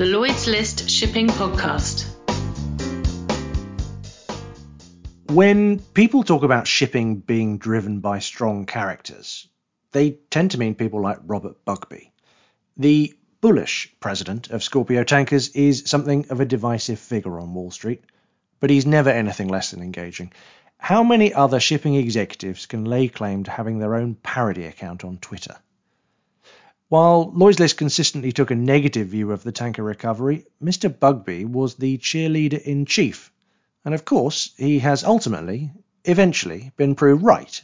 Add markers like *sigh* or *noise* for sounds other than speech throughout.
the Lloyd's List Shipping Podcast. When people talk about shipping being driven by strong characters, they tend to mean people like Robert Bugbee. The bullish president of Scorpio Tankers is something of a divisive figure on Wall Street, but he's never anything less than engaging. How many other shipping executives can lay claim to having their own parody account on Twitter? While Lloyd's List consistently took a negative view of the tanker recovery, Mr. Bugbee was the cheerleader in chief. And of course, he has ultimately, eventually, been proved right.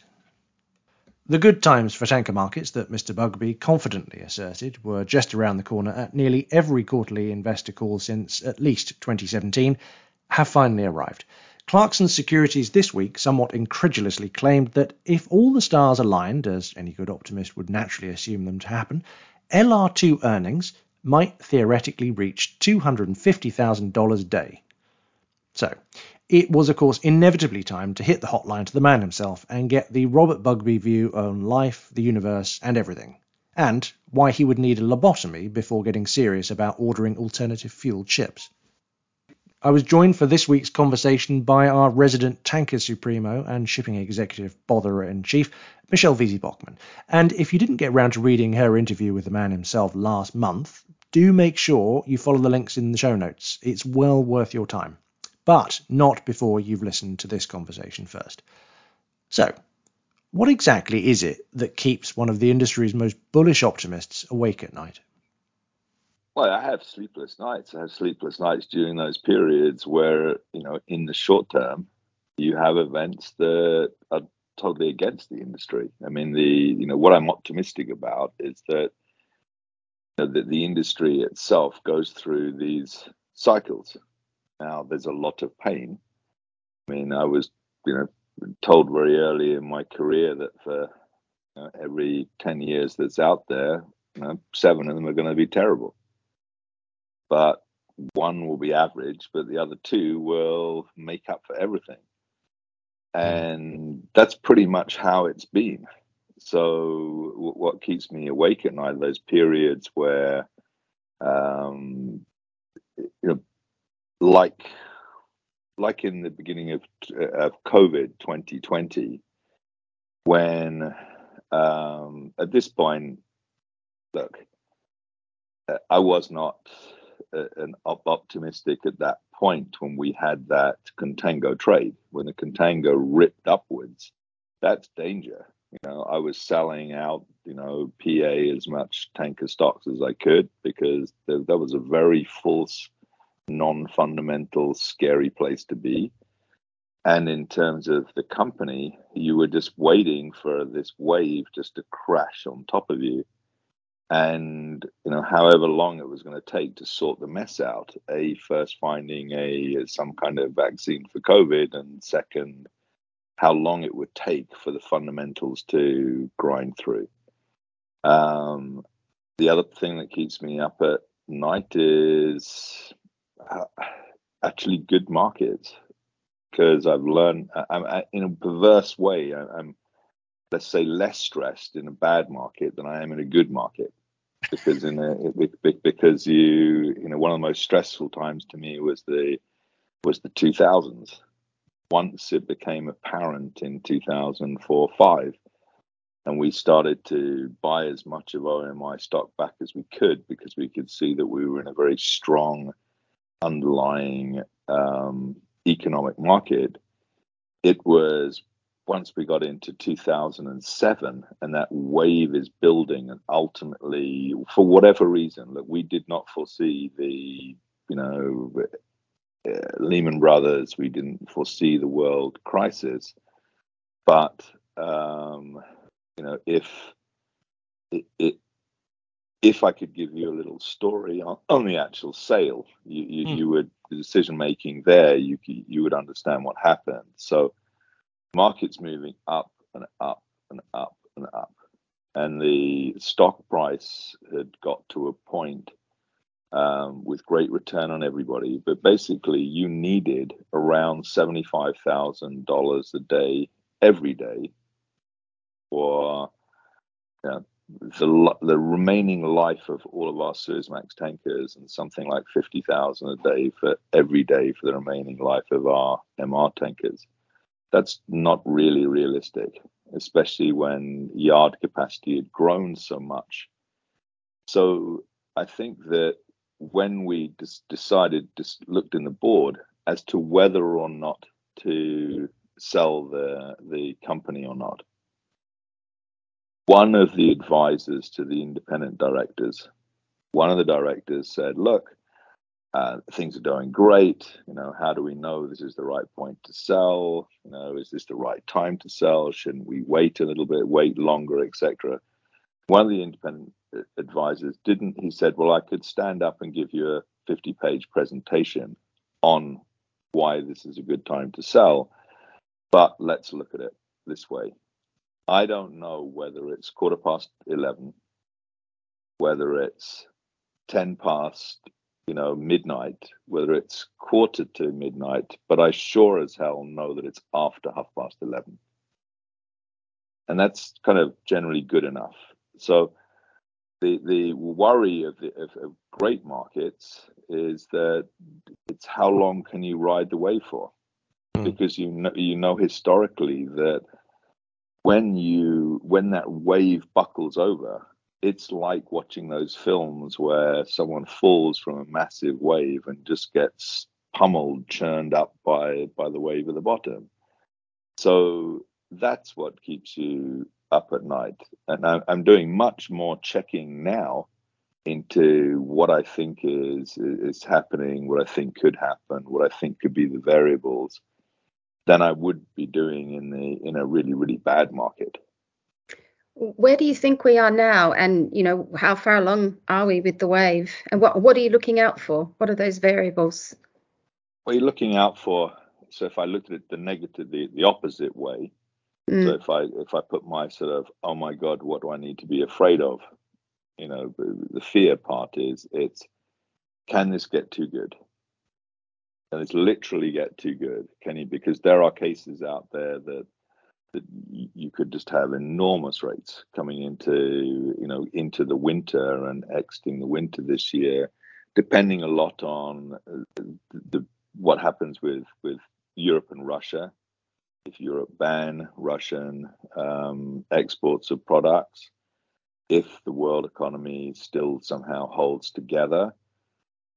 The good times for tanker markets that Mr. Bugbee confidently asserted were just around the corner at nearly every quarterly investor call since at least 2017 have finally arrived. Clarkson Securities this week somewhat incredulously claimed that if all the stars aligned, as any good optimist would naturally assume them to happen, LR2 earnings might theoretically reach $250,000 a day. So, it was, of course, inevitably time to hit the hotline to the man himself and get the Robert Bugbee view on life, the universe, and everything, and why he would need a lobotomy before getting serious about ordering alternative fuel ships. I was joined for this week's conversation by our resident tanker supremo and shipping executive botherer in chief, Michelle Wiese Bockmann. And if you didn't get round to reading her interview with the man himself last month, do make sure you follow the links in the show notes. It's well worth your time. But not before you've listened to this conversation first. So, what exactly is it that keeps one of the industry's most bullish optimists awake at night? Well, I have sleepless nights. I have sleepless nights during those periods where, you know, in the short term, you have events that are totally against the industry. I mean, the you know what I'm optimistic about is that you know, that the industry itself goes through these cycles. Now, there's a lot of pain. I mean, I was you know told very early in my career that for you know, every ten years that's out there, you know, seven of them are going to be terrible but one will be average, but the other two will make up for everything. And that's pretty much how it's been. So, w- what keeps me awake at night, those periods where, um, you know, like, like in the beginning of, of COVID 2020, when um, at this point, look, I was not an optimistic at that point when we had that contango trade, when the contango ripped upwards. That's danger. You know, I was selling out, you know, PA as much tanker stocks as I could because there, that was a very false, non-fundamental, scary place to be. And in terms of the company, you were just waiting for this wave just to crash on top of you and you know however long it was going to take to sort the mess out a first finding a some kind of vaccine for covid and second how long it would take for the fundamentals to grind through. Um, the other thing that keeps me up at night is uh, actually good markets. Because i've learned I'm, I, in a perverse way i'm let's say less stressed in a bad market than I am in a good market because in a because you you know one of the most stressful times to me was the was the 2000s once it became apparent in 2004 5 and we started to buy as much of OMI stock back as we could because we could see that we were in a very strong underlying um, economic market it was once we got into 2007 and that wave is building and ultimately for whatever reason that we did not foresee the you know uh, lehman brothers we didn't foresee the world crisis but um, you know if it, it, if I could give you a little story on, on the actual sale, you, you, mm. you would the decision making there, you you would understand what happened. So market's moving up and up and up and up. And the stock price had got to a point um, with great return on everybody. But basically, you needed around $75,000 a day every day for you know, the the remaining life of all of our Suezmax tankers and something like 50,000 a day for every day for the remaining life of our MR tankers. That's not really realistic, especially when yard capacity had grown so much. So I think that when we decided, just looked in the board as to whether or not to sell the the company or not one of the advisors to the independent directors, one of the directors said, "Look, uh, things are going great. You know, how do we know this is the right point to sell? You know, is this the right time to sell? Shouldn't we wait a little bit, wait longer, etc." One of the independent advisors didn't. He said, "Well, I could stand up and give you a 50-page presentation on why this is a good time to sell, but let's look at it this way. I don't know whether it's quarter past 11, whether it's 10 past, you know, midnight, whether it's quarter to midnight, but I sure as hell know that it's after half past 11. And that's kind of generally good enough. So the the worry of, the, of, of great markets is that it's how long can you ride the wave for? Mm. Because you know you know historically that when you when that wave buckles over, it's like watching those films where someone falls from a massive wave and just gets pummeled, churned up by by the wave at the bottom. So that's what keeps you up at night. And I'm doing much more checking now into what I think is is happening, what I think could happen, what I think could be the variables than I would be doing in the in a really really bad market. Where do you think we are now, and you know how far along are we with the wave, and what what are you looking out for? What are those variables? What are you're looking out for. So if I looked at it the negative, the, the opposite way. Mm. So if I if I put my sort of oh my god, what do I need to be afraid of? You know, the fear part is it's can this get too good? and it's literally get too good, can you? Because there are cases out there that that you could just have enormous rates coming into you know into the winter and exiting the winter this year, depending a lot on uh, the, the what happens with with Europe and Russia. If Europe ban Russian um, exports of products, if the world economy still somehow holds together,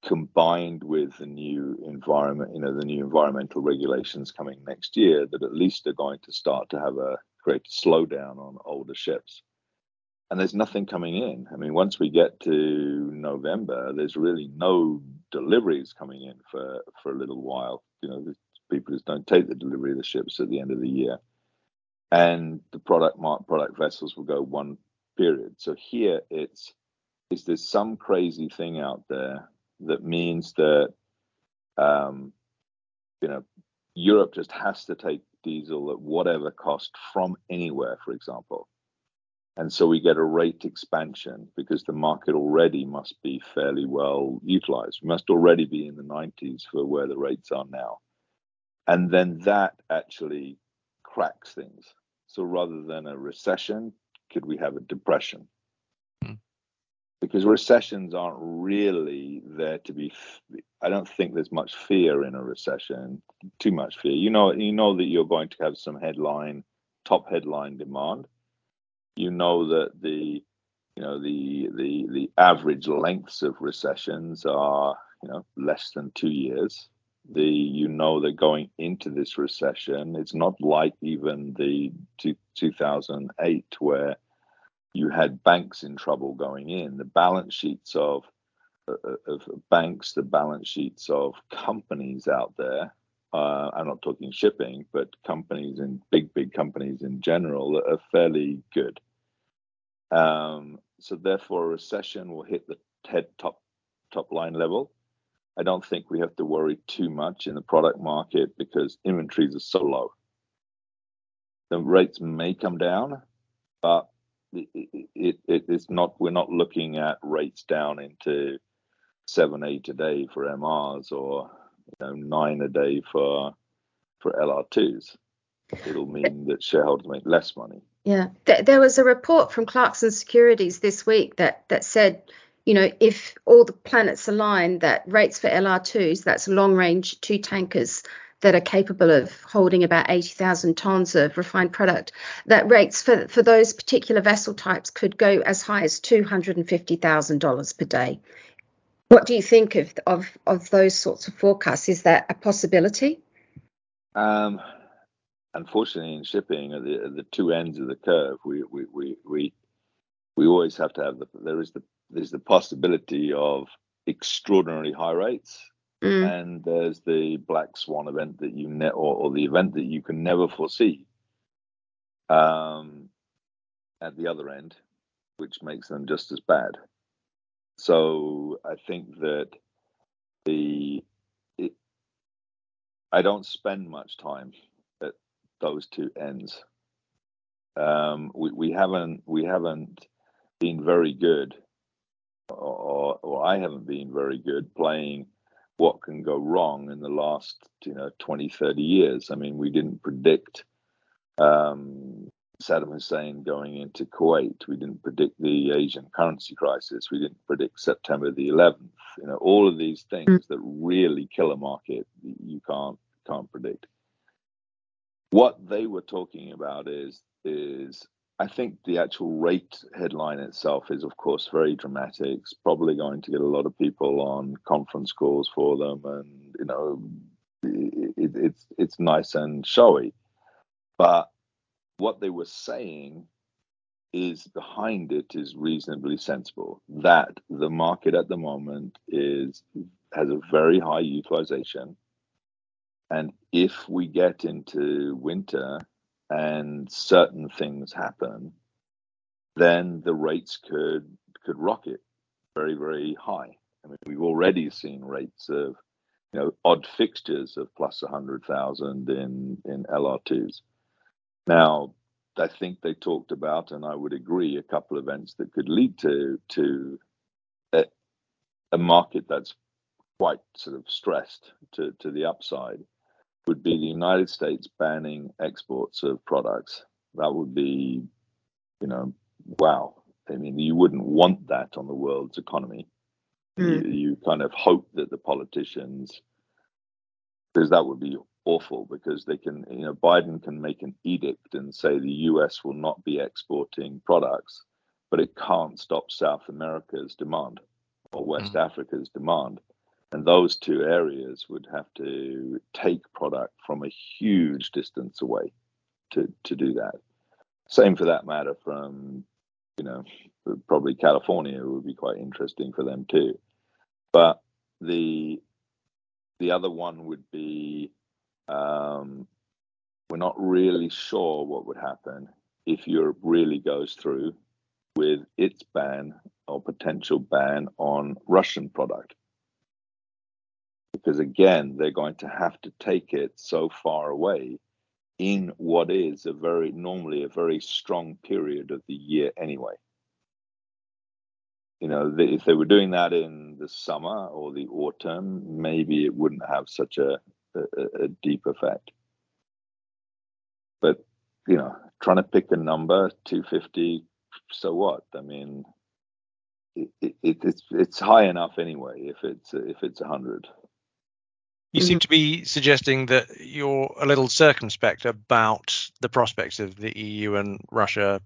combined with the new environment, you know, the new environmental regulations coming next year, that at least are going to start to have a great slowdown on older ships. And there's nothing coming in. I mean, once we get to November, there's really no deliveries coming in for for a little while. You know, people just don't take the delivery of the ships at the end of the year, and the product product vessels will go one period. So here it's is there some crazy thing out there that means that um, you know Europe just has to take diesel at whatever cost from anywhere, for example. And so we get a rate expansion because the market already must be fairly well utilized. We must already be in the 90s for where the rates are now. And then that actually cracks things. So rather than a recession, could we have a depression? Because recessions aren't really there to be i don't think there's much fear in a recession too much fear. You know you know that you're going to have some headline top headline demand. You know that the you know the the the average lengths of recessions are you know less than 2 years. The you know that going into this recession it's not like even the two, 2008 where you had banks in trouble going in. The balance sheets of uh, of banks, the balance sheets of companies out there. Uh, I'm not talking shipping, but companies and big, big companies in general are fairly good. Um, so therefore, a recession will hit the head top top line level. I don't think we have to worry too much in the product market because inventories are so low. The rates may come down, but it, it, it's not we're not looking at rates down into seven eight a day for MRs or you know, nine a day for for LR2s. it'll mean that shareholders make less money. Yeah, there was a report from Clarkson Securities this week that that said, you know, if all the planets align, that rates for LR2s, that's long range two tankers that are capable of holding about 80,000 tons of refined product, that rates for, for those particular vessel types could go as high as $250,000 per day. What do you think of, of, of those sorts of forecasts? Is that a possibility? Um, unfortunately, in shipping, at the, at the two ends of the curve, we, we, we, we, we always have to have the, there is the, there's the possibility of extraordinarily high rates Mm. And there's the black swan event that you ne- or, or the event that you can never foresee um, at the other end, which makes them just as bad. So I think that the it, I don't spend much time at those two ends. Um, we, we haven't we haven't been very good, or, or I haven't been very good playing what can go wrong in the last you know 20 30 years. I mean we didn't predict um, saddam hussein going into kuwait. We didn't predict the asian currency crisis. We didn't predict september the 11th you know all of these things that really kill a market you can't can't predict. What they were talking about is is I think the actual rate headline itself is, of course, very dramatic. It's probably going to get a lot of people on conference calls for them, and you know, it, it's it's nice and showy. But what they were saying is behind it is reasonably sensible. That the market at the moment is has a very high utilization, and if we get into winter and certain things happen, then the rates could could rocket very very high. I mean, we've already seen rates of you know odd fixtures of plus hundred thousand in in LR2s. Now, I think they talked about, and I would agree, a couple of events that could lead to to a, a market that's quite sort of stressed to to the upside would be the United States banning exports of products. That would be, you know, wow. I mean, you wouldn't want that on the world's economy. Mm. You, you kind of hope that the politicians, because that would be awful, because they can, you know, Biden can make an edict and say the US will not be exporting products, but it can't stop South America's demand or West mm. Africa's demand. And those two areas would have to take product from a huge distance away to, to do that. Same for that matter from, you know, probably California would be quite interesting for them too. But the the other one would be um, we're not really sure what would happen if Europe really goes through with its ban or potential ban on Russian product because again they're going to have to take it so far away in what is a very normally a very strong period of the year anyway. You know if they were doing that in the summer or the autumn maybe it wouldn't have such a, a, a deep effect. But you know trying to pick a number 250 so what? I mean it, it, it's it's high enough anyway if it's if it's 100 you seem mm-hmm. to be suggesting that you're a little circumspect about the prospects of the EU and Russia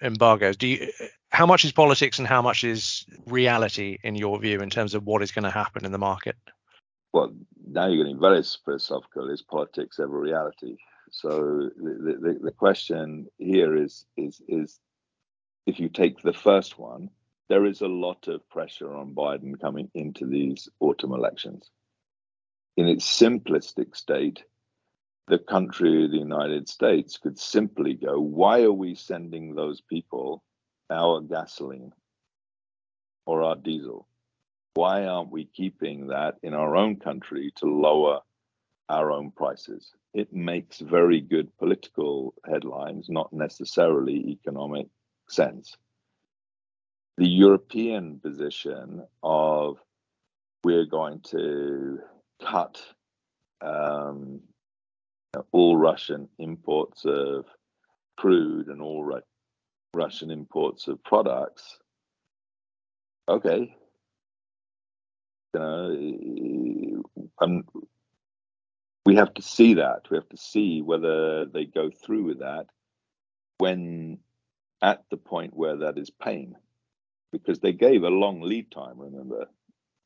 embargoes. Do you, how much is politics and how much is reality in your view in terms of what is going to happen in the market? Well, now you're getting very philosophical. Is politics ever reality? So the, the, the question here is is is if you take the first one, there is a lot of pressure on Biden coming into these autumn elections in its simplistic state, the country, the United States, could simply go, why are we sending those people our gasoline or our diesel? Why aren't we keeping that in our own country to lower our own prices? It makes very good political headlines, not necessarily economic sense. The European position of we're going to cut um, all Russian imports of crude and all Ru- Russian imports of products. Okay, you know, we have to see that. We have to see whether they go through with that when at the point where that is pain, because they gave a long lead time. Remember,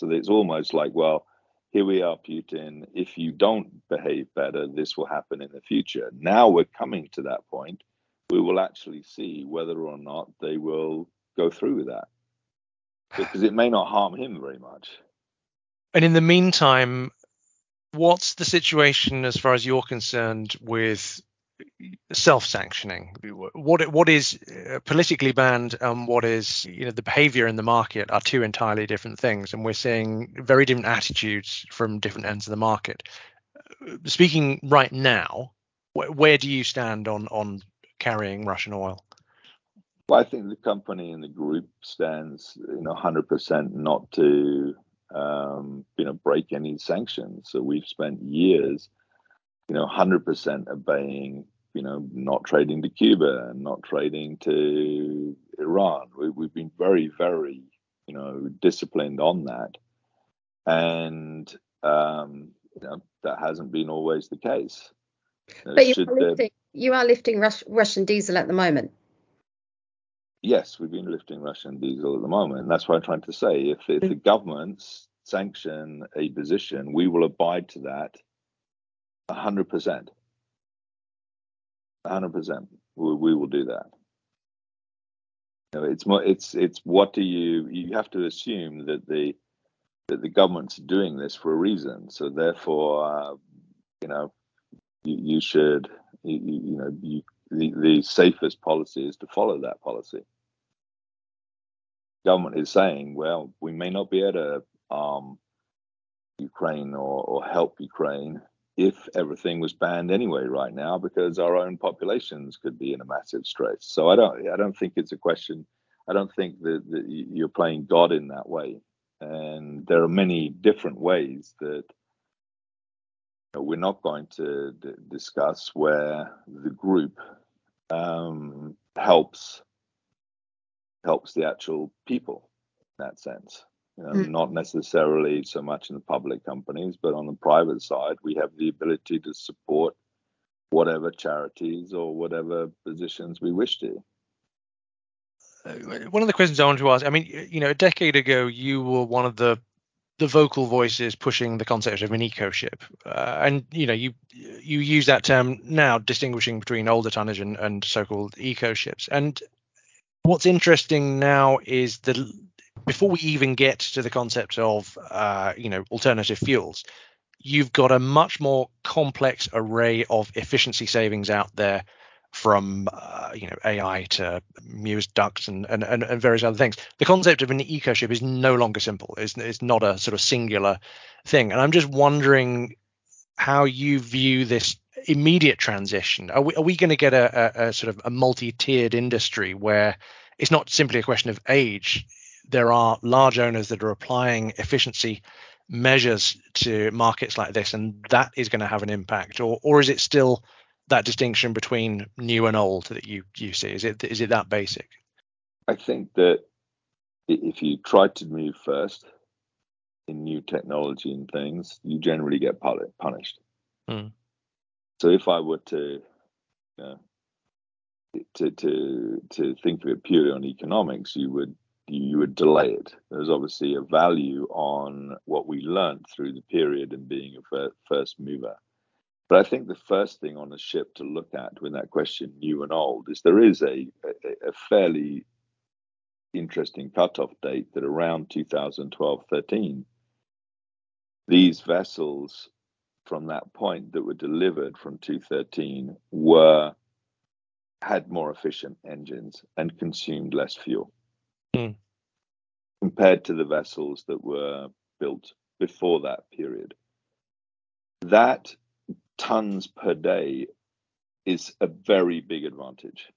so it's almost like, well, here we are, Putin. If you don't behave better, this will happen in the future. Now we're coming to that point. We will actually see whether or not they will go through with that because it may not harm him very much. And in the meantime, what's the situation as far as you're concerned with self-sanctioning? What what is uh, politically banned and what is you know the behavior in the market are two entirely different things, and we're seeing very different attitudes from different ends of the market. Speaking right now, wh- where do you stand on on carrying Russian oil? Well, I think the company and the group stands, you know, 100% not to, um, you know, break any sanctions. So we've spent years, you know, 100% obeying, you know, not trading to Cuba and not trading to Iran. We, we've been very, very, you know, disciplined on that, and um, you know, that hasn't been always the case. but you are, lifting, you are lifting Rus- Russian diesel at the moment yes, we've been lifting Russian diesel at the moment. And that's what I'm trying to say. If, if the governments sanction a position, we will abide to that 100%. 100%. We, we will do that. You know, it's more, it's, it's what do you, you have to assume that the, that the government's doing this for a reason. So therefore, uh, you know, you, you should, you, you know, you, the, the safest policy is to follow that policy. Government is saying, well, we may not be able to arm Ukraine or, or help Ukraine if everything was banned anyway right now because our own populations could be in a massive stress. So I don't I don't think it's a question. I don't think that, that you're playing God in that way. And there are many different ways that we're not going to d- discuss where the group um, helps helps the actual people in that sense. You know, mm. Not necessarily so much in the public companies, but on the private side, we have the ability to support whatever charities or whatever positions we wish to. Uh, one of the questions I want to ask, I mean, you know, a decade ago, you were one of the the vocal voices pushing the concept of an eco ship, uh, and you know, you you use that term now, distinguishing between older tonnage and, and so-called eco ships. And what's interesting now is that before we even get to the concept of uh, you know alternative fuels, you've got a much more complex array of efficiency savings out there from uh, you know AI to Mewis ducts and, and, and, and, various other things. The concept of an eco ship is no longer simple. It's, it's not a sort of singular thing. And I'm just wondering how you view this immediate transition. Are we, are we going to get a, a, a sort of a multi-tiered industry where it's not simply a question of age? There are large owners that are applying efficiency measures to markets like this, and that is going to have an impact, or or is it still that distinction between new and old that you you see? Is it is it that basic? I think that if you try to move first in new technology and things, you generally get punished. Mm. So if I were to, you know, to to to think of it purely on economics, you would you would delay it. There's obviously a value on what we learned through the period and being a first mover. But I think the first thing on a ship to look at when that question, new and old, is there is a, a, a fairly interesting cutoff date that around 2012 13, these vessels from that point that were delivered from 2013 were had more efficient engines and consumed less fuel mm. compared to the vessels that were built before that period. That tons per day is a very big advantage.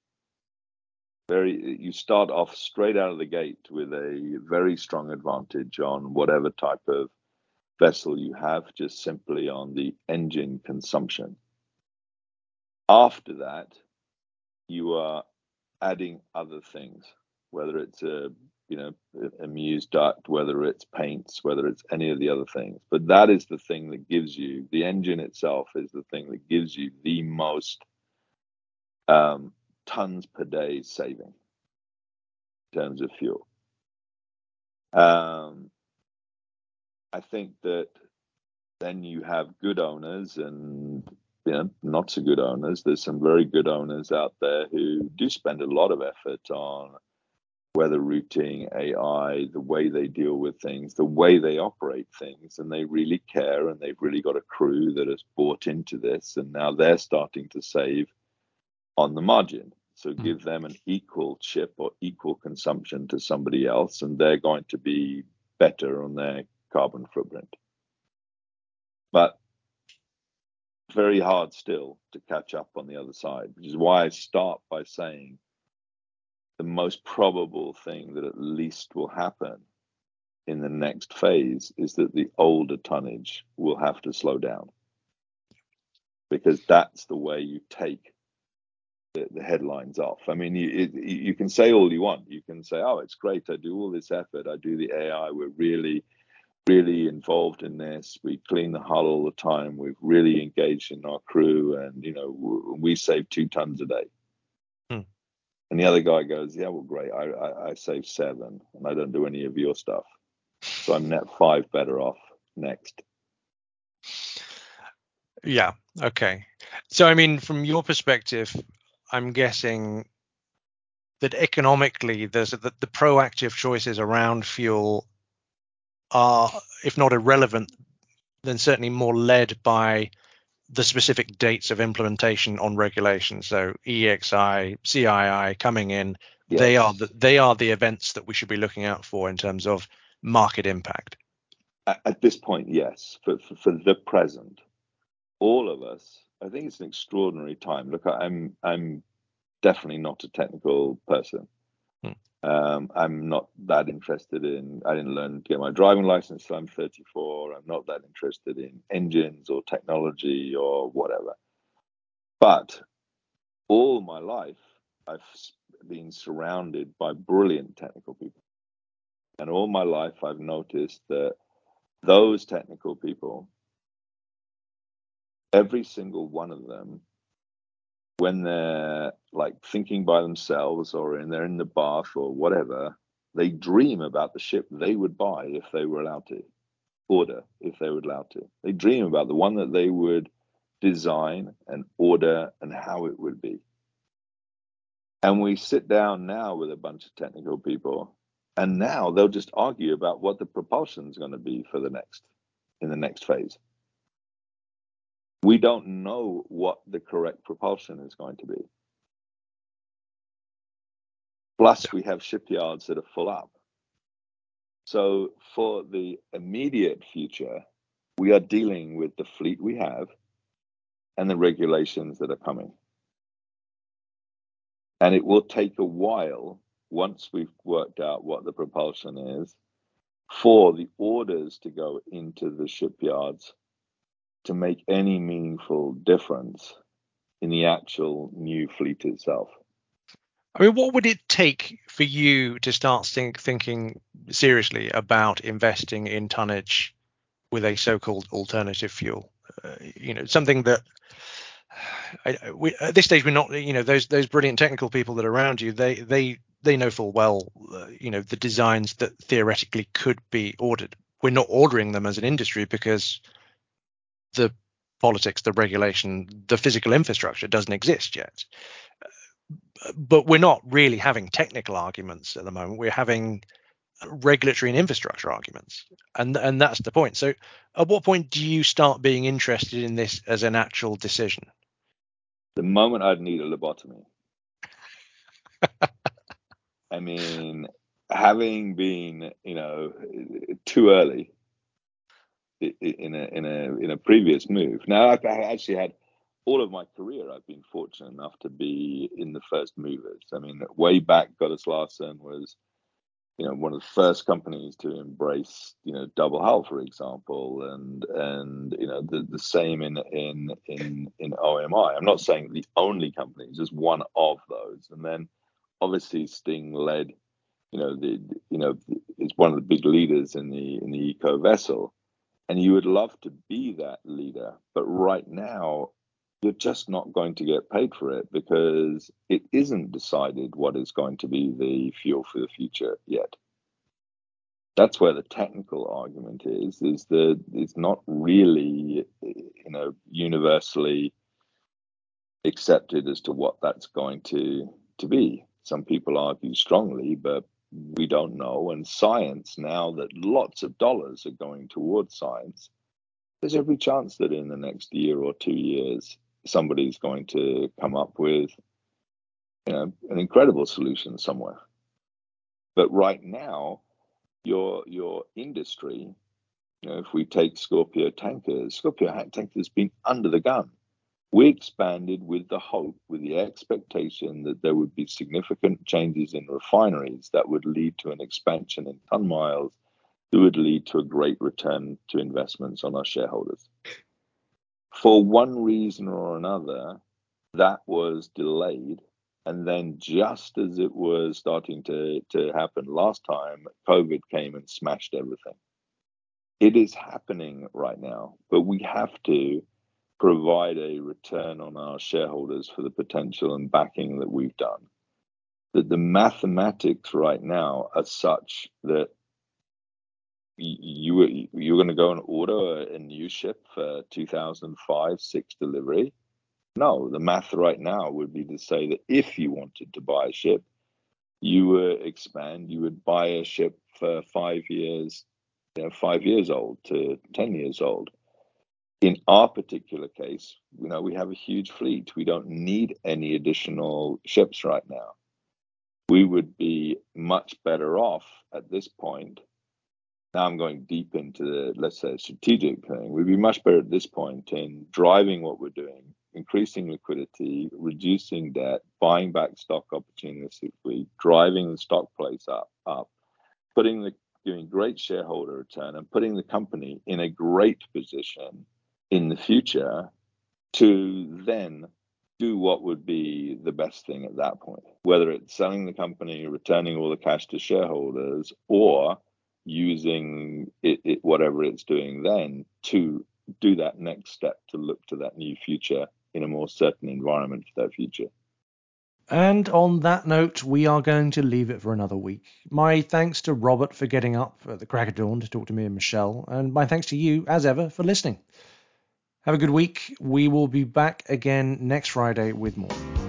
Very, you start off straight out of the gate with a very strong advantage on whatever type of vessel you have, just simply on the engine consumption. After that, you are adding other things, whether it's a you know a Mewis duct, whether it's paints, whether it's any of the other things. But that is the thing that gives you the engine itself is the thing that gives you the most um, tons per day saving in terms of fuel. Um, I think that then you have good owners and you know, not so good owners. There's some very good owners out there who do spend a lot of effort on weather routing, AI, the way they deal with things, the way they operate things, and they really care and they've really got a crew that has bought into this and now they're starting to save on the margin. So hmm. give them an equal chip or equal consumption to somebody else, and they're going to be better on their carbon footprint. But very hard still to catch up on the other side, which is why I start by saying the most probable thing that at least will happen in the next phase is that the older tonnage will have to slow down because that's the way you take the, the headlines off. I mean, you, it, you can say all you want. You can say, oh, it's great. I do all this effort. I do the AI. We're really really involved in this. We clean the hull all the time. We've really engaged in our crew, and you know we save two tons a day. And the other guy goes, "Yeah, well, great. I, I, I save seven, and I don't do any of your stuff, so I'm net five better off next." Yeah. Okay. So I mean, from your perspective, I'm guessing that economically, there's the proactive choices around fuel are, if not irrelevant, then certainly more led by the specific dates of implementation on regulation. So EEXI, CII coming in, yes. they are the, they are the events that we should be looking out for in terms of market impact. At this point, yes. For, for, for the present, all of us, I think it's an extraordinary time. Look, I'm I'm definitely not a technical person. Um, I'm not that interested in. I didn't learn to get my driving license I'm 34. I'm not that interested in engines or technology or whatever. But all my life, I've been surrounded by brilliant technical people, and all my life, I've noticed that those technical people, every single one of them when they're like thinking by themselves or in they're in the bath or whatever, they dream about the ship they would buy if they were allowed to, order if they were allowed to. They dream about the one that they would design and order and how it would be. And we sit down now with a bunch of technical people, and now they'll just argue about what the propulsion is going to be for the next in the next phase we don't know what the correct propulsion is going to be. Plus, we have shipyards that are full up. So, for the immediate future, we are dealing with the fleet we have and the regulations that are coming. And it will take a while, once we've worked out what the propulsion is, for the orders to go into the shipyards to make any meaningful difference in the actual new fleet itself. I mean, what would it take for you to start think, thinking seriously about investing in tonnage with a so-called alternative fuel? Uh, you know, something that I, we, at this stage we're not. You know, those those brilliant technical people that are around you, they they they know full well, uh, you know, the designs that theoretically could be ordered. We're not ordering them as an industry because the politics, the regulation, the physical infrastructure doesn't exist yet. But we're not really having technical arguments at the moment. We're having regulatory and infrastructure arguments, and and that's the point. So, at what point do you start being interested in this as an actual decision? The moment I'd need a lobotomy. *laughs* I mean, having been, you know, too early in a in a in a previous move. Now I've actually had all of my career. I've been fortunate enough to be in the first movers. I mean, way back, Gotaas-Larsen was you know one of the first companies to embrace you know double hull for example and and you know the, the same in in in in OMI I'm not saying the only company just one of those and then obviously Sting led you know the you know is one of the big leaders in the in the eco vessel and you would love to be that leader but right now you're just not going to get paid for it because it isn't decided what is going to be the fuel for the future yet. That's where the technical argument is, is that it's not really, you know, universally accepted as to what that's going to, to be. Some people argue strongly, but we don't know. And science, now that lots of dollars are going towards science, there's every chance that in the next year or two years, somebody's going to come up with you know, an incredible solution somewhere. But right now, your your industry, you know, if we take Scorpio tankers, Scorpio tankers has been under the gun. We expanded with the hope, with the expectation that there would be significant changes in refineries that would lead to an expansion in ton miles that would lead to a great return to investments on our shareholders for one reason or another, that was delayed. And then, just as it was starting to, to happen last time, COVID came and smashed everything. It is happening right now, but we have to provide a return on our shareholders for the potential and backing that we've done. That the mathematics right now are such that you were you were going to go and order a new ship for 2005 six delivery no the math right now would be to say that if you wanted to buy a ship you would expand you would buy a ship for five years you know, five years old to 10 years old in our particular case you know we have a huge fleet. We don't need any additional ships right now. We would be much better off at this point. Now I'm going deep into the, let's say, strategic thing. We'd be much better at this point in driving what we're doing, increasing liquidity, reducing debt, buying back stock opportunistically, driving the stock price up, up, putting the doing great shareholder return and putting the company in a great position in the future to then do what would be the best thing at that point, whether it's selling the company, returning all the cash to shareholders, or using it, it, whatever it's doing then to do that next step to look to that new future in a more certain environment for that future. And on that note, we are going to leave it for another week. My thanks to Robert for getting up at the crack of dawn to talk to me and Michelle, and my thanks to you, as ever, for listening. Have a good week. We will be back again next Friday with more.